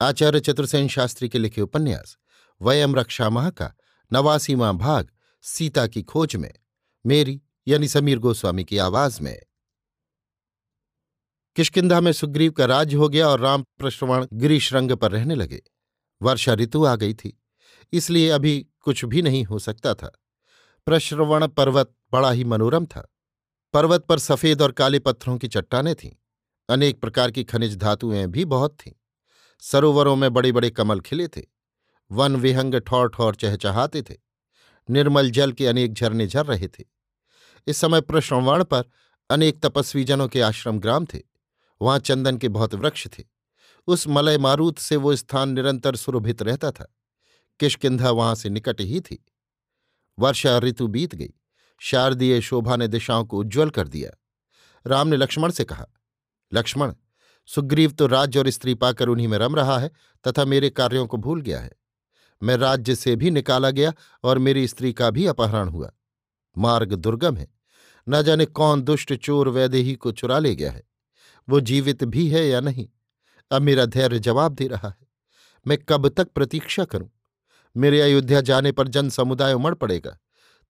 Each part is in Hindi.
आचार्य चतुर्सेन शास्त्री के लिखे उपन्यास, वयम रक्षा माह का नवासीवा भाग, सीता की खोज में, मेरी यानी समीर गोस्वामी की आवाज़ में। किशकिंधा में सुग्रीव का राज्य हो गया और राम प्रश्रवण गिरीशरंग पर रहने लगे। वर्षा ऋतु आ गई थी, इसलिए अभी कुछ भी नहीं हो सकता था। प्रश्रवण पर्वत बड़ा ही मनोरम था। पर्वत पर सफ़ेद और काले पत्थरों की चट्टानें थीं। अनेक प्रकार की खनिज धातुएँ भी बहुत थीं। सरोवरों में बड़े बड़े कमल खिले थे। वन विहंग ठौर ठौर चहचहाते थे। निर्मल जल के अनेक झरने झर रहे थे। इस समय प्रश्रवण पर अनेक तपस्वी जनों के आश्रम ग्राम थे। वहाँ चंदन के बहुत वृक्ष थे। उस मलय मारूत से वो स्थान निरंतर सुरभित रहता था। किशकिंधा वहाँ से निकट ही थी। वर्षा ऋतु बीत गई। शारदीय शोभा ने दिशाओं को उज्ज्वल कर दिया। राम ने लक्ष्मण से कहा, लक्ष्मण सुग्रीव तो राज्य और स्त्री पाकर उन्हीं में रम रहा है तथा मेरे कार्यों को भूल गया है। मैं राज्य से भी निकाला गया और मेरी स्त्री का भी अपहरण हुआ। मार्ग दुर्गम है। न जाने कौन दुष्ट चोर वैदेही को चुरा ले गया है। वो जीवित भी है या नहीं? अब मेरा धैर्य जवाब दे रहा है। मैं कब तक प्रतीक्षा करूँ? मेरे अयोध्या जाने पर जन समुदाय उमड़ पड़ेगा।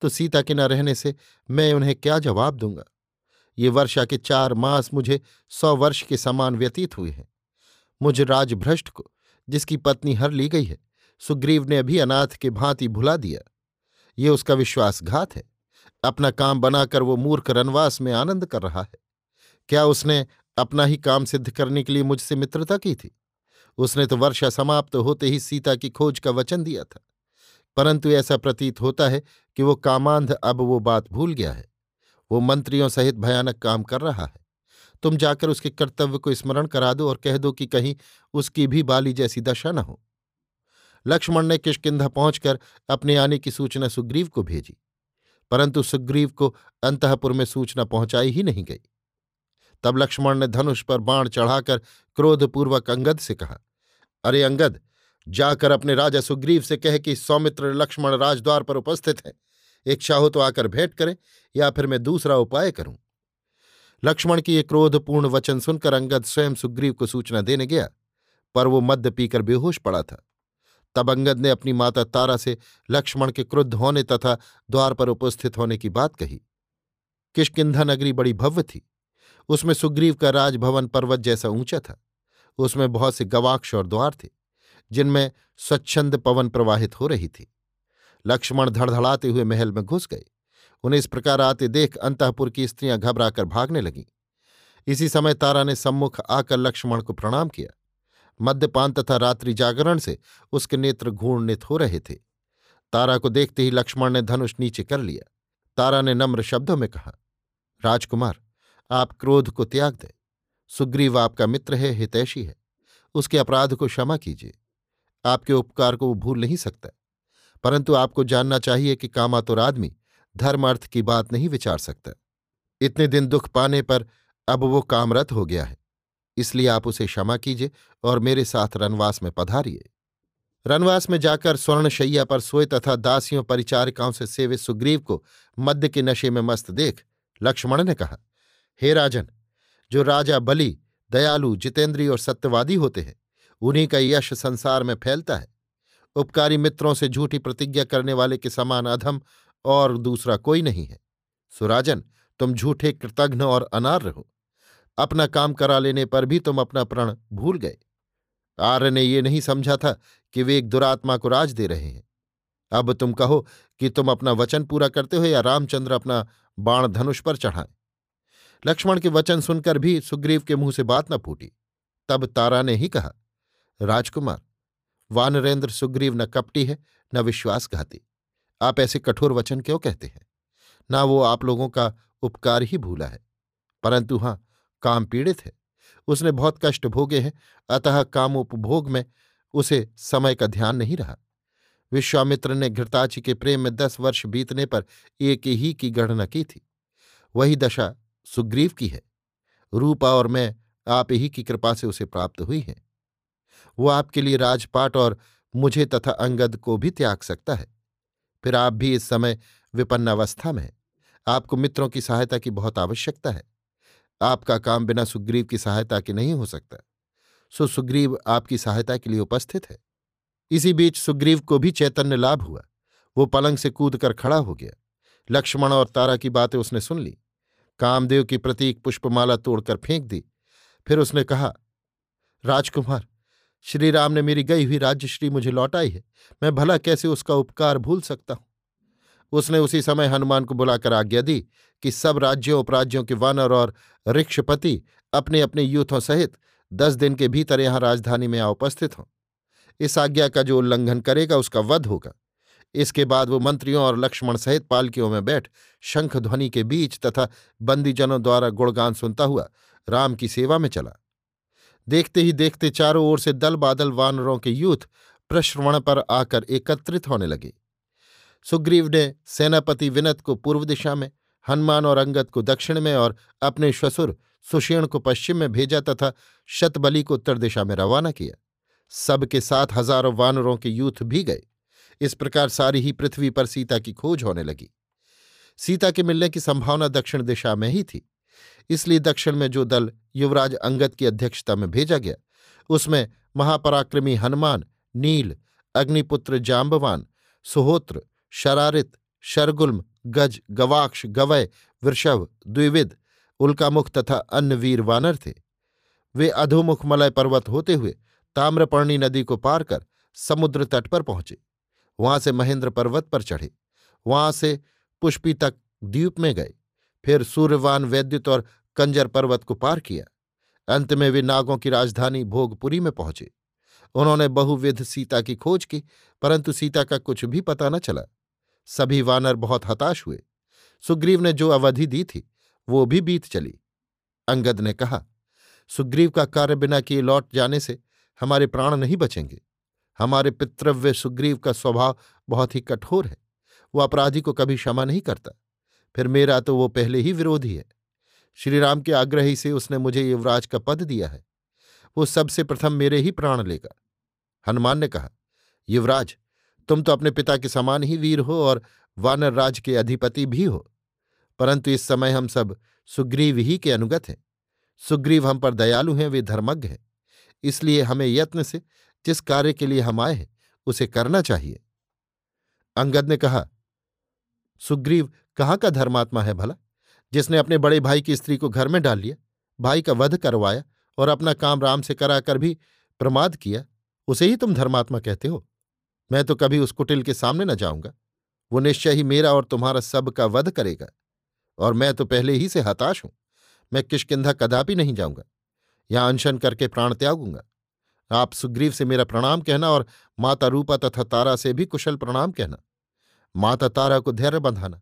तो सीता के न रहने से मैं उन्हें क्या जवाब दूँगा? ये वर्षा के चार मास मुझे सौ वर्ष के समान व्यतीत हुए हैं। मुझ राजभ्रष्ट को, जिसकी पत्नी हर ली गई है, सुग्रीव ने अभी अनाथ के भांति भुला दिया। ये उसका विश्वासघात है। अपना काम बनाकर वो मूर्ख रनवास में आनंद कर रहा है। क्या उसने अपना ही काम सिद्ध करने के लिए मुझसे मित्रता की थी? उसने तो वर्षा समाप्त होते ही सीता की खोज का वचन दिया था। परंतु ऐसा प्रतीत होता है कि वो कामांध अब वो बात भूल गया है। वो मंत्रियों सहित भयानक काम कर रहा है। तुम जाकर उसके कर्तव्य को स्मरण करा दो और कह दो कि कहीं उसकी भी बाली जैसी दशा न हो। लक्ष्मण ने किशकिंधा पहुंचकर अपने आने की सूचना सुग्रीव को भेजी, परंतु सुग्रीव को अंतपुर में सूचना पहुंचाई ही नहीं गई। तब लक्ष्मण ने धनुष पर बाण चढ़ाकर क्रोधपूर्वक अंगद से कहा, अरे अंगद, जाकर अपने राजा सुग्रीव से कह कि सौमित्र लक्ष्मण राजद्वार पर उपस्थित हैं। इच्छा हो तो आकर भेंट करें या फिर मैं दूसरा उपाय करूँ? लक्ष्मण की ये क्रोधपूर्ण वचन सुनकर अंगद स्वयं सुग्रीव को सूचना देने गया, पर वो मद्य पीकर बेहोश पड़ा था। तब अंगद ने अपनी माता तारा से लक्ष्मण के क्रुद्ध होने तथा द्वार पर उपस्थित होने की बात कही। किशकिंधा नगरी बड़ी भव्य थी। उसमें सुग्रीव का राजभवन पर्वत जैसा ऊँचा था। उसमें बहुत से गवाक्ष और द्वार थे, जिनमें स्वच्छंद पवन प्रवाहित हो रही थी। लक्ष्मण धड़धड़ाते हुए महल में घुस गए। उन्हें इस प्रकार आते देख अंतपुर की स्त्रियाँ घबराकर भागने लगीं। इसी समय तारा ने सम्मुख आकर लक्ष्मण को प्रणाम किया। मद्यपान तथा रात्रि जागरण से उसके नेत्र घूर्णित हो रहे थे। तारा को देखते ही लक्ष्मण ने धनुष नीचे कर लिया। तारा ने नम्र शब्दों में कहा, राजकुमार, आप क्रोध को त्याग दें। सुग्रीव आपका मित्र है, हितैषी है। उसके अपराध को क्षमा कीजिए। आपके उपकार को वो भूल नहीं सकता। परंतु आपको जानना चाहिए कि कामातुर आदमी धर्म अर्थ की बात नहीं विचार सकता। इतने दिन दुख पाने पर अब वो कामरत हो गया है। इसलिए आप उसे क्षमा कीजिए और मेरे साथ रनवास में पधारिए। रनवास में जाकर स्वर्णशैया पर सोए तथा दासियों परिचारिकाओं से सेवित सुग्रीव को मध्य के नशे में मस्त देख लक्ष्मण ने कहा, हे राजन, जो राजा बलि, दयालु, जितेंद्री और सत्यवादी होते हैं, उन्हीं का यश संसार में फैलता है। उपकारी मित्रों से झूठी प्रतिज्ञा करने वाले के समान अधम और दूसरा कोई नहीं है। सुराजन, तुम झूठे कृतघ्न और अनार रहो अपना काम करा लेने पर भी तुम अपना प्रण भूल गए। आर्य ने ये नहीं समझा था कि वे एक दुरात्मा को राज दे रहे हैं। अब तुम कहो कि तुम अपना वचन पूरा करते हो या रामचंद्र अपना बाण धनुष पर चढ़ाएँ। लक्ष्मण के वचन सुनकर भी सुग्रीव के मुँह से बात न फूटी। तब तारा ने ही कहा, राजकुमार, वानरेंद्र सुग्रीव न कपटी है, न विश्वासघाती। आप ऐसे कठोर वचन क्यों कहते हैं? ना वो आप लोगों का उपकार ही भूला है। परंतु हाँ, काम पीड़ित है। उसने बहुत कष्ट भोगे हैं, अतः काम उपभोग में उसे समय का ध्यान नहीं रहा। विश्वामित्र ने घृताची के प्रेम में दस वर्ष बीतने पर एक ही की गणना की थी। वही दशा सुग्रीव की है। रूपा और मैं आप ही की कृपा से उसे प्राप्त हुई है। वो आपके लिए राजपाट और मुझे तथा अंगद को भी त्याग सकता है। फिर आप भी इस समय विपन्न अवस्था में हैं। आपको मित्रों की सहायता की बहुत आवश्यकता है। आपका काम बिना सुग्रीव की सहायता के नहीं हो सकता। सो सुग्रीव आपकी सहायता के लिए उपस्थित है। इसी बीच सुग्रीव को भी चैतन्य लाभ हुआ। वो पलंग से कूद कर खड़ा हो गया। लक्ष्मण और तारा की बातें उसने सुन ली। कामदेव की प्रतीक पुष्पमाला तोड़कर फेंक दी। फिर उसने कहा, राजकुमार श्री राम ने मेरी गई हुई राज्यश्री मुझे लौटाई है। मैं भला कैसे उसका उपकार भूल सकता हूँ? उसने उसी समय हनुमान को बुलाकर आज्ञा दी कि सब राज्यों उपराज्यों के वानर और ऋक्षपति अपने अपने यूथों सहित दस दिन के भीतर यहाँ राजधानी में आ उपस्थित हों। इस आज्ञा का जो उल्लंघन करेगा, उसका वध होगा। इसके बाद वो मंत्रियों और लक्ष्मण सहित पालकियों में बैठ शंख ध्वनि के बीच तथा बंदीजनों द्वारा गुणगान सुनता हुआ राम की सेवा में चला। देखते ही देखते चारों ओर से दल बादल वानरों के यूथ प्रश्रवण पर आकर एकत्रित होने लगे। सुग्रीव ने सेनापति विनत को पूर्व दिशा में, हनुमान और अंगद को दक्षिण में और अपने श्वसुर सुषेण को पश्चिम में भेजा तथा शतबली को उत्तर दिशा में रवाना किया। सबके साथ हज़ारों वानरों के यूथ भी गए। इस प्रकार सारी ही पृथ्वी पर सीता की खोज होने लगी। सीता के मिलने की संभावना दक्षिण दिशा में ही थी। इसलिए दक्षिण में जो दल युवराज अंगद की अध्यक्षता में भेजा गया, उसमें महापराक्रमी हनुमान, नील, अग्निपुत्र जाम्बवान सुहोत्र, शरारित, शरगुल्म, गज, गवाक्ष गवय वृषभ, द्विविद, उल्कामुख तथा अन्य वीर वानर थे। वे अधोमुख मलय पर्वत होते हुए ताम्रपर्णी नदी को पार कर समुद्र तट पर पहुँचे। वहाँ से महेंद्र पर्वत पर चढ़े। वहाँ से पुष्पी तक द्वीप में गए। फिर सूर्यवान वैद्युत और कंजर पर्वत को पार किया। अंत में वे नागों की राजधानी भोगपुरी में पहुँचे। उन्होंने बहुविध सीता की खोज की, परंतु सीता का कुछ भी पता न चला। सभी वानर बहुत हताश हुए। सुग्रीव ने जो अवधि दी थी, वो भी बीत चली। अंगद ने कहा, सुग्रीव का कार्य बिना किए लौट जाने से हमारे प्राण नहीं बचेंगे। हमारे पितृव्य सुग्रीव का स्वभाव बहुत ही कठोर है। वो अपराधी को कभी क्षमा नहीं करता। फिर मेरा तो वो पहले ही विरोधी है। श्रीराम के आग्रह से उसने मुझे युवराज का पद दिया है। वो सबसे प्रथम मेरे ही प्राण लेगा। हनुमान ने कहा, युवराज, तुम तो अपने पिता के समान ही वीर हो और वानर राज के अधिपति भी हो। परंतु इस समय हम सब सुग्रीव ही के अनुगत हैं। सुग्रीव हम पर दयालु हैं, वे धर्मज्ञ हैं। इसलिए हमें यत्न से, जिस कार्य के लिए हम आए हैं, उसे करना चाहिए। अंगद ने कहा, सुग्रीव कहाँ का धर्मात्मा है भला? जिसने अपने बड़े भाई की स्त्री को घर में डाल लिया, भाई का वध करवाया और अपना काम राम से कराकर भी प्रमाद किया, उसे ही तुम धर्मात्मा कहते हो? मैं तो कभी उस कुटिल के सामने न जाऊँगा। वो निश्चय ही मेरा और तुम्हारा सब का वध करेगा, और मैं तो पहले ही से हताश हूँ। मैं किशकिंधा कदापि नहीं जाऊँगा। यहाँ अनशन करके प्राण त्यागूँगा। आप सुग्रीव से मेरा प्रणाम कहना और माता रूपा तथा तारा से भी कुशल प्रणाम कहना। माता तारा को धैर्य बंधाना।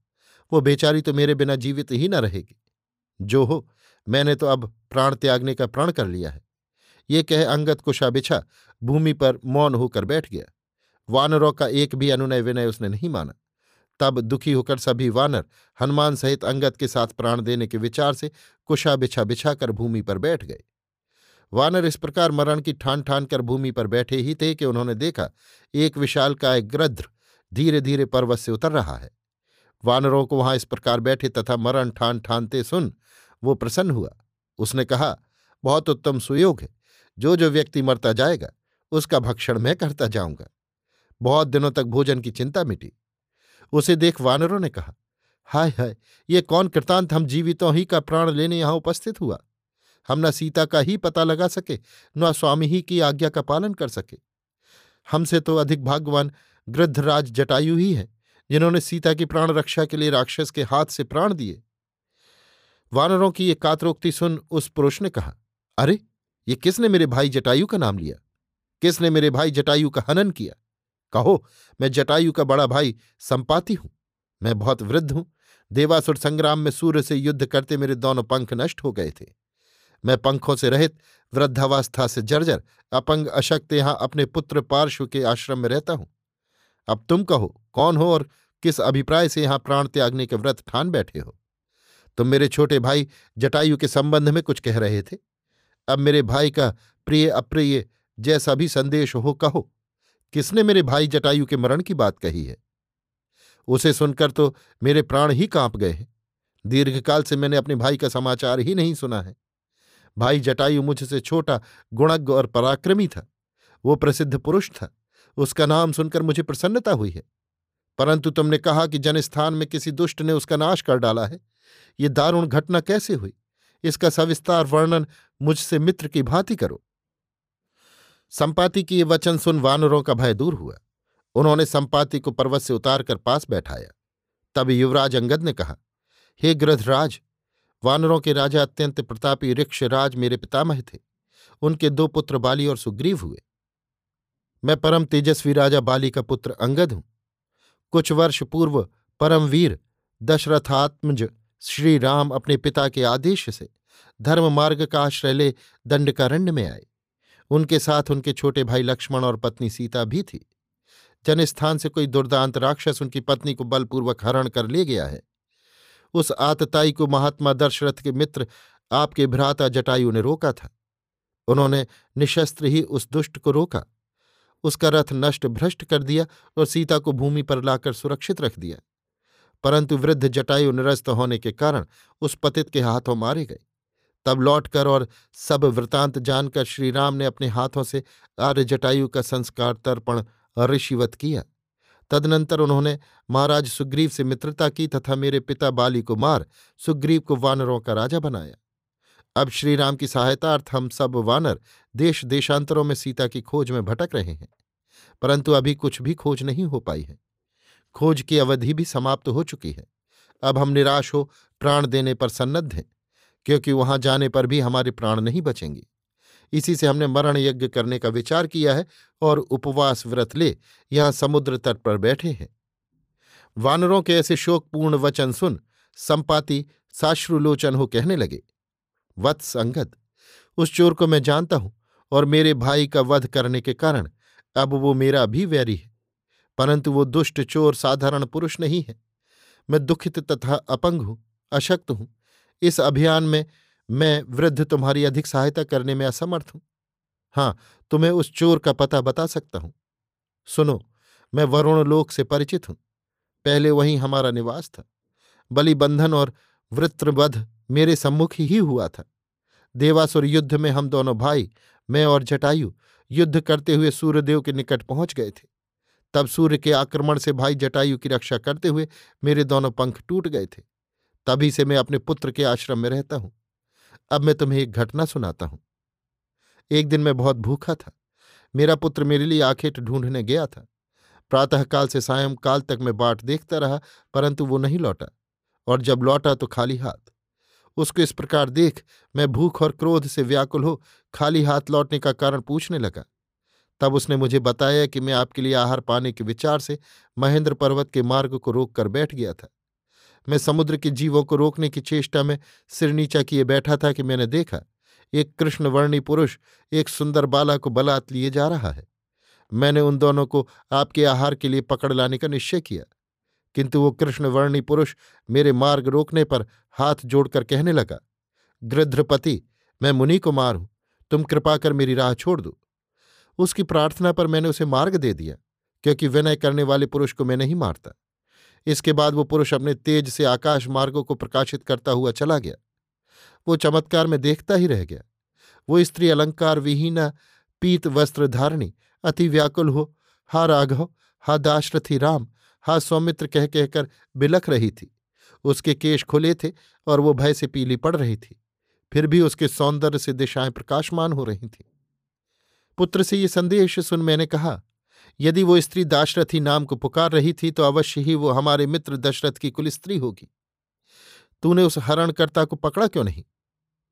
वो बेचारी तो मेरे बिना जीवित ही न रहेगी। जो हो, मैंने तो अब प्राण त्यागने का प्रण कर लिया है। ये कह अंगत कुशा बिछा भूमि पर मौन होकर बैठ गया। वानरों का एक भी अनुनय विनय उसने नहीं माना। तब दुखी होकर सभी वानर हनुमान सहित अंगत के साथ प्राण देने के विचार से कुशा बिछा बिछा कर भूमि पर बैठ गए। वानर इस प्रकार मरण की ठान ठान कर भूमि पर बैठे ही थे कि उन्होंने देखा, एक विशाल का एक ग्रद्र धीरे धीरे पर्वत से उतर रहा है। वानरों को वहाँ इस प्रकार बैठे तथा मरण ठान ठानते सुन वो प्रसन्न हुआ। उसने कहा, बहुत उत्तम सुयोग है। जो जो व्यक्ति मरता जाएगा, उसका भक्षण मैं करता जाऊँगा। बहुत दिनों तक भोजन की चिंता मिटी। उसे देख वानरों ने कहा, हाय हाय, ये कौन कृतांत हम जीवितों ही का प्राण लेने यहाँ उपस्थित हुआ? हम न सीता का ही पता लगा सके, न स्वामी ही की आज्ञा का पालन कर सके। हमसे तो अधिक भाग्यवान गृद्धराज जटायु ही है। जिन्होंने सीता की प्राण रक्षा के लिए राक्षस के हाथ से प्राण दिए। वानरों की ये कातरोक्ति सुन उस पुरुष ने कहा, अरे, ये किसने मेरे भाई जटायु का नाम लिया? किसने मेरे भाई जटायु का हनन किया? कहो, मैं जटायु का बड़ा भाई संपाति हूँ। मैं बहुत वृद्ध हूँ। देवासुर संग्राम में सूर्य से युद्ध करते मेरे दोनों पंख नष्ट हो गए थे। मैं पंखों से रहित, वृद्धावस्था से जर्जर, अपंग अशक्त यहाँ अपने पुत्र पार्श्व के आश्रम में रहता हूँ। अब तुम कहो, कौन हो और किस अभिप्राय से यहाँ प्राण त्यागने के व्रत ठान बैठे हो? तुम मेरे छोटे भाई जटायु के संबंध में कुछ कह रहे थे। अब मेरे भाई का प्रिय अप्रिय जैसा भी संदेश हो, कहो, किसने मेरे भाई जटायु के मरण की बात कही है? उसे सुनकर तो मेरे प्राण ही काँप गए हैं। दीर्घकाल से मैंने अपने भाई का समाचार ही नहीं सुना है। भाई जटायु मुझसे छोटा, गुणज्ञ और पराक्रमी था। वो प्रसिद्ध पुरुष था। उसका नाम सुनकर मुझे प्रसन्नता हुई है। परंतु तुमने कहा कि जनस्थान में किसी दुष्ट ने उसका नाश कर डाला है। ये दारुण घटना कैसे हुई? इसका सविस्तार वर्णन मुझसे मित्र की भांति करो। संपाति की ये वचन सुन वानरों का भय दूर हुआ। उन्होंने संपाति को पर्वत से उतारकर पास बैठाया। तब युवराज अंगद ने कहा, हे गृधराज, वानरों के राजा अत्यंत प्रतापी ऋक्षराज मेरे पितामह थे। उनके दो पुत्र बाली और सुग्रीव हुए। मैं परम तेजस्वी राजा बाली का पुत्र अंगद हूँ। कुछ वर्ष पूर्व परमवीर दशरथात्मज श्री राम अपने पिता के आदेश से धर्म मार्ग का आश्रय ले दंडकारण्य में आए। उनके साथ उनके छोटे भाई लक्ष्मण और पत्नी सीता भी थी। जनस्थान से कोई दुर्दांत राक्षस उनकी पत्नी को बलपूर्वक हरण कर ले गया है। उस आतताई को महात्मा दशरथ के मित्र आपके भ्राता जटायु ने रोका था। उन्होंने निशस्त्र ही उस दुष्ट को रोका। उसका रथ नष्ट भ्रष्ट कर दिया और सीता को भूमि पर लाकर सुरक्षित रख दिया। परंतु वृद्ध जटायु निरस्त होने के कारण उस पतित के हाथों मारे गए। तब लौटकर और सब वृतांत जानकर श्रीराम ने अपने हाथों से आर्य जटायु का संस्कार तर्पण ऋषिवत किया। तदनंतर उन्होंने महाराज सुग्रीव से मित्रता की तथा मेरे पिता बाली को मार सुग्रीव को वानरों का राजा बनाया। अब श्रीराम की सहायतार्थ हम सब वानर देश देशांतरों में सीता की खोज में भटक रहे हैं, परंतु अभी कुछ भी खोज नहीं हो पाई है। खोज की अवधि भी समाप्त हो चुकी है। अब हम निराश हो, प्राण देने पर सन्नद्ध हैं, क्योंकि वहाँ जाने पर भी हमारे प्राण नहीं बचेंगे। इसी से हमने मरण यज्ञ करने का विचार किया है और उपवास व्रत ले यहाँ समुद्र तट पर बैठे हैं। वानरों के ऐसे शोकपूर्ण वचन सुन संपाति साश्रुलोचन हो कहने लगे वत्स अंगद। उस चोर को मैं जानता हूँ और मेरे भाई का वध करने के कारण अब वो मेरा भी वैरी है, परंतु वो दुष्ट चोर साधारण पुरुष नहीं है। मैं दुखित तथा अपंग हूँ, अशक्त हूँ। इस अभियान में मैं वृद्ध तुम्हारी अधिक सहायता करने में असमर्थ हूँ। हाँ तुम्हें उस चोर का पता बता सकता हूँ। सुनो, मैं वरुण लोक से परिचित हूँ। पहले वहीं हमारा निवास था। बलिबंधन और वृत्रवध मेरे सम्मुख ही हुआ था। देवासुर युद्ध में हम दोनों भाई, मैं और जटायु, युद्ध करते हुए सूर्यदेव के निकट पहुँच गए थे। तब सूर्य के आक्रमण से भाई जटायु की रक्षा करते हुए मेरे दोनों पंख टूट गए थे। तभी से मैं अपने पुत्र के आश्रम में रहता हूँ। अब मैं तुम्हें एक घटना सुनाता हूँ। एक दिन मैं बहुत भूखा था। मेरा पुत्र मेरे लिए आखेट ढूँढने गया था। प्रातःकाल से सायंकाल तक मैं बाट देखता रहा, परंतु वो नहीं लौटा। और जब लौटा तो खाली हाथ। उसको इस प्रकार देख मैं भूख और क्रोध से व्याकुल हो खाली हाथ लौटने का कारण पूछने लगा। तब उसने मुझे बताया कि मैं आपके लिए आहार पाने के विचार से महेंद्र पर्वत के मार्ग को रोक कर बैठ गया था। मैं समुद्र के जीवों को रोकने की चेष्टा में सिर नीचा किए बैठा था कि मैंने देखा, एक कृष्णवर्णी पुरुष एक सुंदर बाला को बलात् लिए जा रहा है। मैंने उन दोनों को आपके आहार के लिए पकड़ लाने का निश्चय किया, किंतु वो कृष्णवर्णी पुरुष मेरे मार्ग रोकने पर हाथ जोड़कर कहने लगा, गृध्रपति, मैं मुनि को मार हूँ, तुम कृपा कर मेरी राह छोड़ दो। उसकी प्रार्थना पर मैंने उसे मार्ग दे दिया, क्योंकि विनय करने वाले पुरुष को मैं नहीं मारता। इसके बाद वो पुरुष अपने तेज से आकाश मार्गों को प्रकाशित करता हुआ चला गया। वो चमत्कार में देखता ही रह गया। वो स्त्री अलंकार विहीना, पीत वस्त्र धारणी अति व्याकुल हो, हा राघव, हा दाशरथी राम, हा सौमित्र कह कहकर बिलख रही थी। उसके केश खुले थे और वो भय से पीली पड़ रही थी। फिर भी उसके सौंदर्य से दिशाएँ प्रकाशमान हो रही थीं। पुत्र से ये संदेश सुन मैंने कहा, यदि वो स्त्री दाशरथी नाम को पुकार रही थी तो अवश्य ही वो हमारे मित्र दशरथ की कुल स्त्री होगी। तूने उस हरणकर्ता को पकड़ा क्यों नहीं?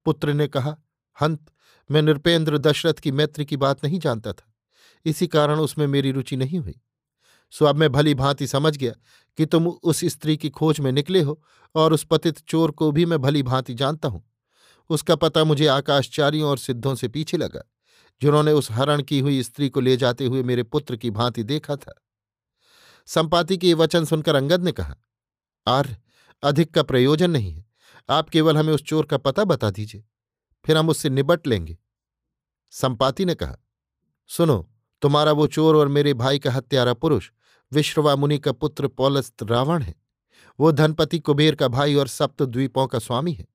पुत्र ने कहा, हंत, मैं नृपेंद्र दशरथ की मैत्री की बात नहीं जानता था। इसी कारण उसमें मेरी रुचि नहीं हुई। सो अब मैं भली भांति समझ गया कि तुम उस स्त्री की खोज में निकले हो और उस पतित चोर को भी मैं भली भांति जानता हूँ। उसका पता मुझे आकाशचारियों और सिद्धों से पीछे लगा, जिन्होंने उस हरण की हुई स्त्री को ले जाते हुए मेरे पुत्र की भांति देखा था। संपाति के वचन सुनकर अंगद ने कहा, आर्य, अधिक का प्रयोजन नहीं है। आप केवल हमें उस चोर का पता बता दीजिए, फिर हम उससे निबट लेंगे। संपाति ने कहा, सुनो, तुम्हारा वो चोर और मेरे भाई का हत्यारा पुरुष विश्रवा मुनि का पुत्र पौलस्त रावण है। वो धनपति कुबेर का भाई और सप्त द्वीपों का स्वामी है।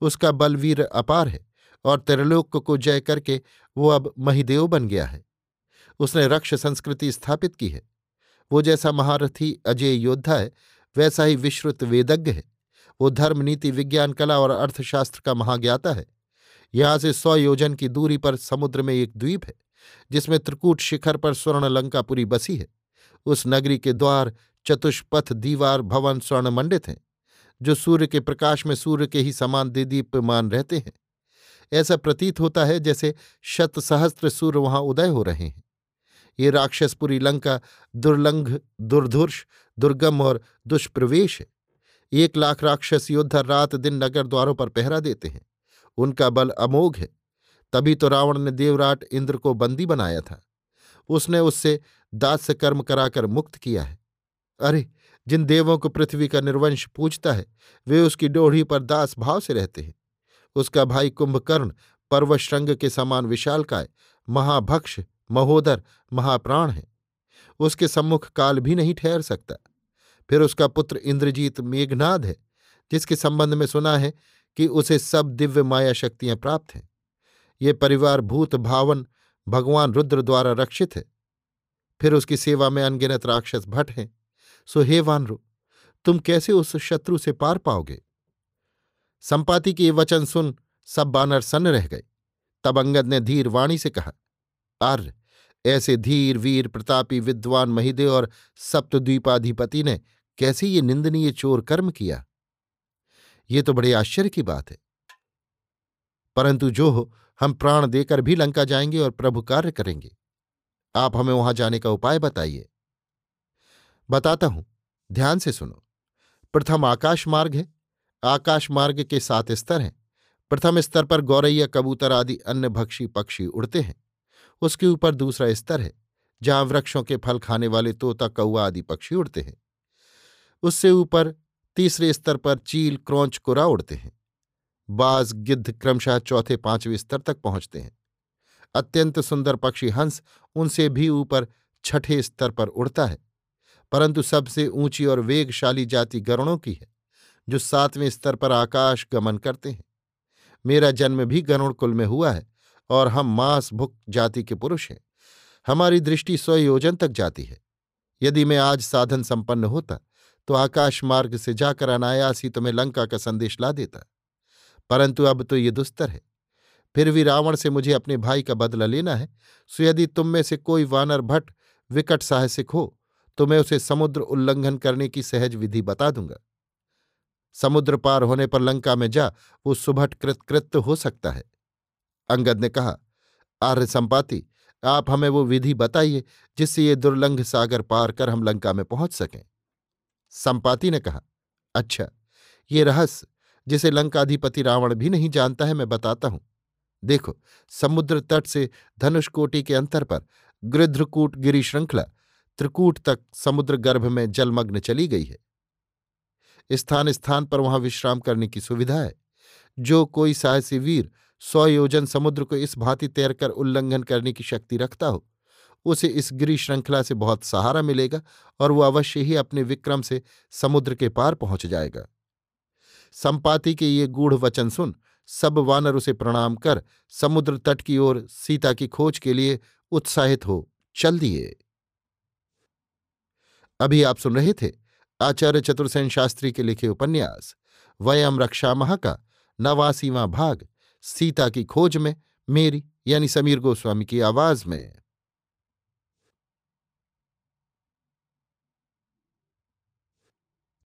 उसका बलवीर अपार है और त्रिलोक को जय करके वो अब महिदेव बन गया है। उसने रक्ष संस्कृति स्थापित की है। वो जैसा महारथी अजय योद्धा है, वैसा ही विश्रुत वेदज्ञ है। वो धर्म, नीति, विज्ञान, कला और अर्थशास्त्र का महाज्ञाता है। यहाँ से सौ योजन की दूरी पर समुद्र में एक द्वीप है, जिसमें त्रिकूट शिखर पर स्वर्ण लंकापुरी बसी है। उस नगरी के द्वार चतुष्पथ दीवार भवन स्वर्ण मंडित हैं, जो सूर्य के प्रकाश में सूर्य के ही समान दिदीप्यमान रहते हैं। ऐसा प्रतीत होता है जैसे शत सहस्त्र सूर्य वहाँ उदय हो रहे हैं। ये राक्षसपुरी लंका दुर्लंघ, दुर्धुर्ष, दुर्गम और दुष्प्रवेश है। एक लाख राक्षस योद्धा रात दिन नगर द्वारों पर पहरा देते हैं। उनका बल अमोघ है। तभी तो रावण ने देवराट इंद्र को बंदी बनाया था। उसने उससे दास्य कर्म कराकर मुक्त किया है। अरे, जिन देवों को पृथ्वी का निर्वंश पूछता है, वे उसकी डोढ़ी पर दास भाव से रहते हैं। उसका भाई कुंभकर्ण पर्वश्रृंग के समान विशालकाय, महाभक्ष, महोदर, महाप्राण है। उसके सम्मुख काल भी नहीं ठहर सकता। फिर उसका पुत्र इंद्रजीत मेघनाद है, जिसके संबंध में सुना है कि उसे सब दिव्य माया शक्तियाँ प्राप्त हैं। ये परिवार भूत भावन भगवान रुद्र द्वारा रक्षित है। फिर उसकी सेवा में अनगिनत राक्षस भट्ट हैं। सो हे वानरो, तुम कैसे उस शत्रु से पार पाओगे? संपाति के वचन सुन सब बानर सन्न रह गए। तब अंगद ने धीर वाणी से कहा, आर्य, ऐसे धीर, वीर, प्रतापी, विद्वान, महिदे और सप्तद्वीपाधिपति ने कैसे ये निंदनीय चोर कर्म किया? ये तो बड़े आश्चर्य की बात है। परंतु जो हो हम प्राण देकर भी लंका जाएँगे और प्रभु कार्य करेंगे। आप हमें वहाँ जाने का उपाय बताइए। बताता हूँ, ध्यान से सुनो। प्रथम आकाश मार्ग है। आकाश मार्ग के सात स्तर हैं। प्रथम स्तर पर गौरैया, कबूतर आदि अन्य भक्षी पक्षी उड़ते हैं। उसके ऊपर दूसरा स्तर है, जहाँ वृक्षों के फल खाने वाले तोता कौआ आदि पक्षी उड़ते हैं। उससे ऊपर तीसरे स्तर पर चील, क्रौच कुरा उड़ते हैं। बाज, गिद्ध क्रमशः चौथे, पाँचवें स्तर तक पहुँचते हैं। अत्यंत सुंदर पक्षी हंस उनसे भी ऊपर छठे स्तर पर उड़ता है, परंतु सबसे ऊँची और वेगशाली जाति गरुणों की है, जो सातवें स्तर पर आकाश गमन करते हैं। मेरा जन्म भी गरुण कुल में हुआ है और हम मांस भुक जाति के पुरुष हैं। हमारी दृष्टि स्वयोजन तक जाती है। यदि मैं आज साधन संपन्न होता तो आकाश मार्ग से जाकर अनायास ही तुम्हें लंका का संदेश ला देता। परंतु अब तो ये दुस्तर है। फिर भी रावण से मुझे अपने भाई का बदला लेना है। सो यदि तुम में से कोई वानर भट्ट विकट साहसिक हो तो मैं उसे समुद्र उल्लंघन करने की सहज विधि बता दूँगा। समुद्र पार होने पर लंका में जा, वो सुभट कृतकृत्य हो सकता है। अंगद ने कहा, आर्य संपाति, आप हमें वो विधि बताइए, जिससे ये दुर्लंघ सागर पार कर हम लंका में पहुँच सकें। संपाति ने कहा अच्छा ये रहस्य, जिसे लंकाधिपति रावण भी नहीं जानता है, मैं बताता हूँ। देखो, समुद्र तट से धनुषकोटि के अंतर पर गृध्रकूट गिरी श्रृंखला, त्रिकूट तक समुद्र गर्भ में जलमग्न चली गई है। स्थान स्थान पर वहाँ विश्राम करने की सुविधा है। जो कोई साहसी वीर सौ योजन समुद्र को इस भांति तैरकर उल्लंघन करने की शक्ति रखता हो, उसे इस गिरी श्रृंखला से बहुत सहारा मिलेगा और वह अवश्य ही अपने विक्रम से समुद्र के पार पहुँच जाएगा। संपाति के ये गूढ़ वचन सुन सब वानर उसे प्रणाम कर समुद्र तट की ओर सीता की खोज के लिए उत्साहित हो, चल दिए। अभी आप सुन रहे थे आचार्य चतुर्सेन शास्त्री के लिखे उपन्यास, वयम रक्षामह का नवासीवा भाग, सीता की खोज में मेरी, यानी समीर गोस्वामी की आवाज़ में।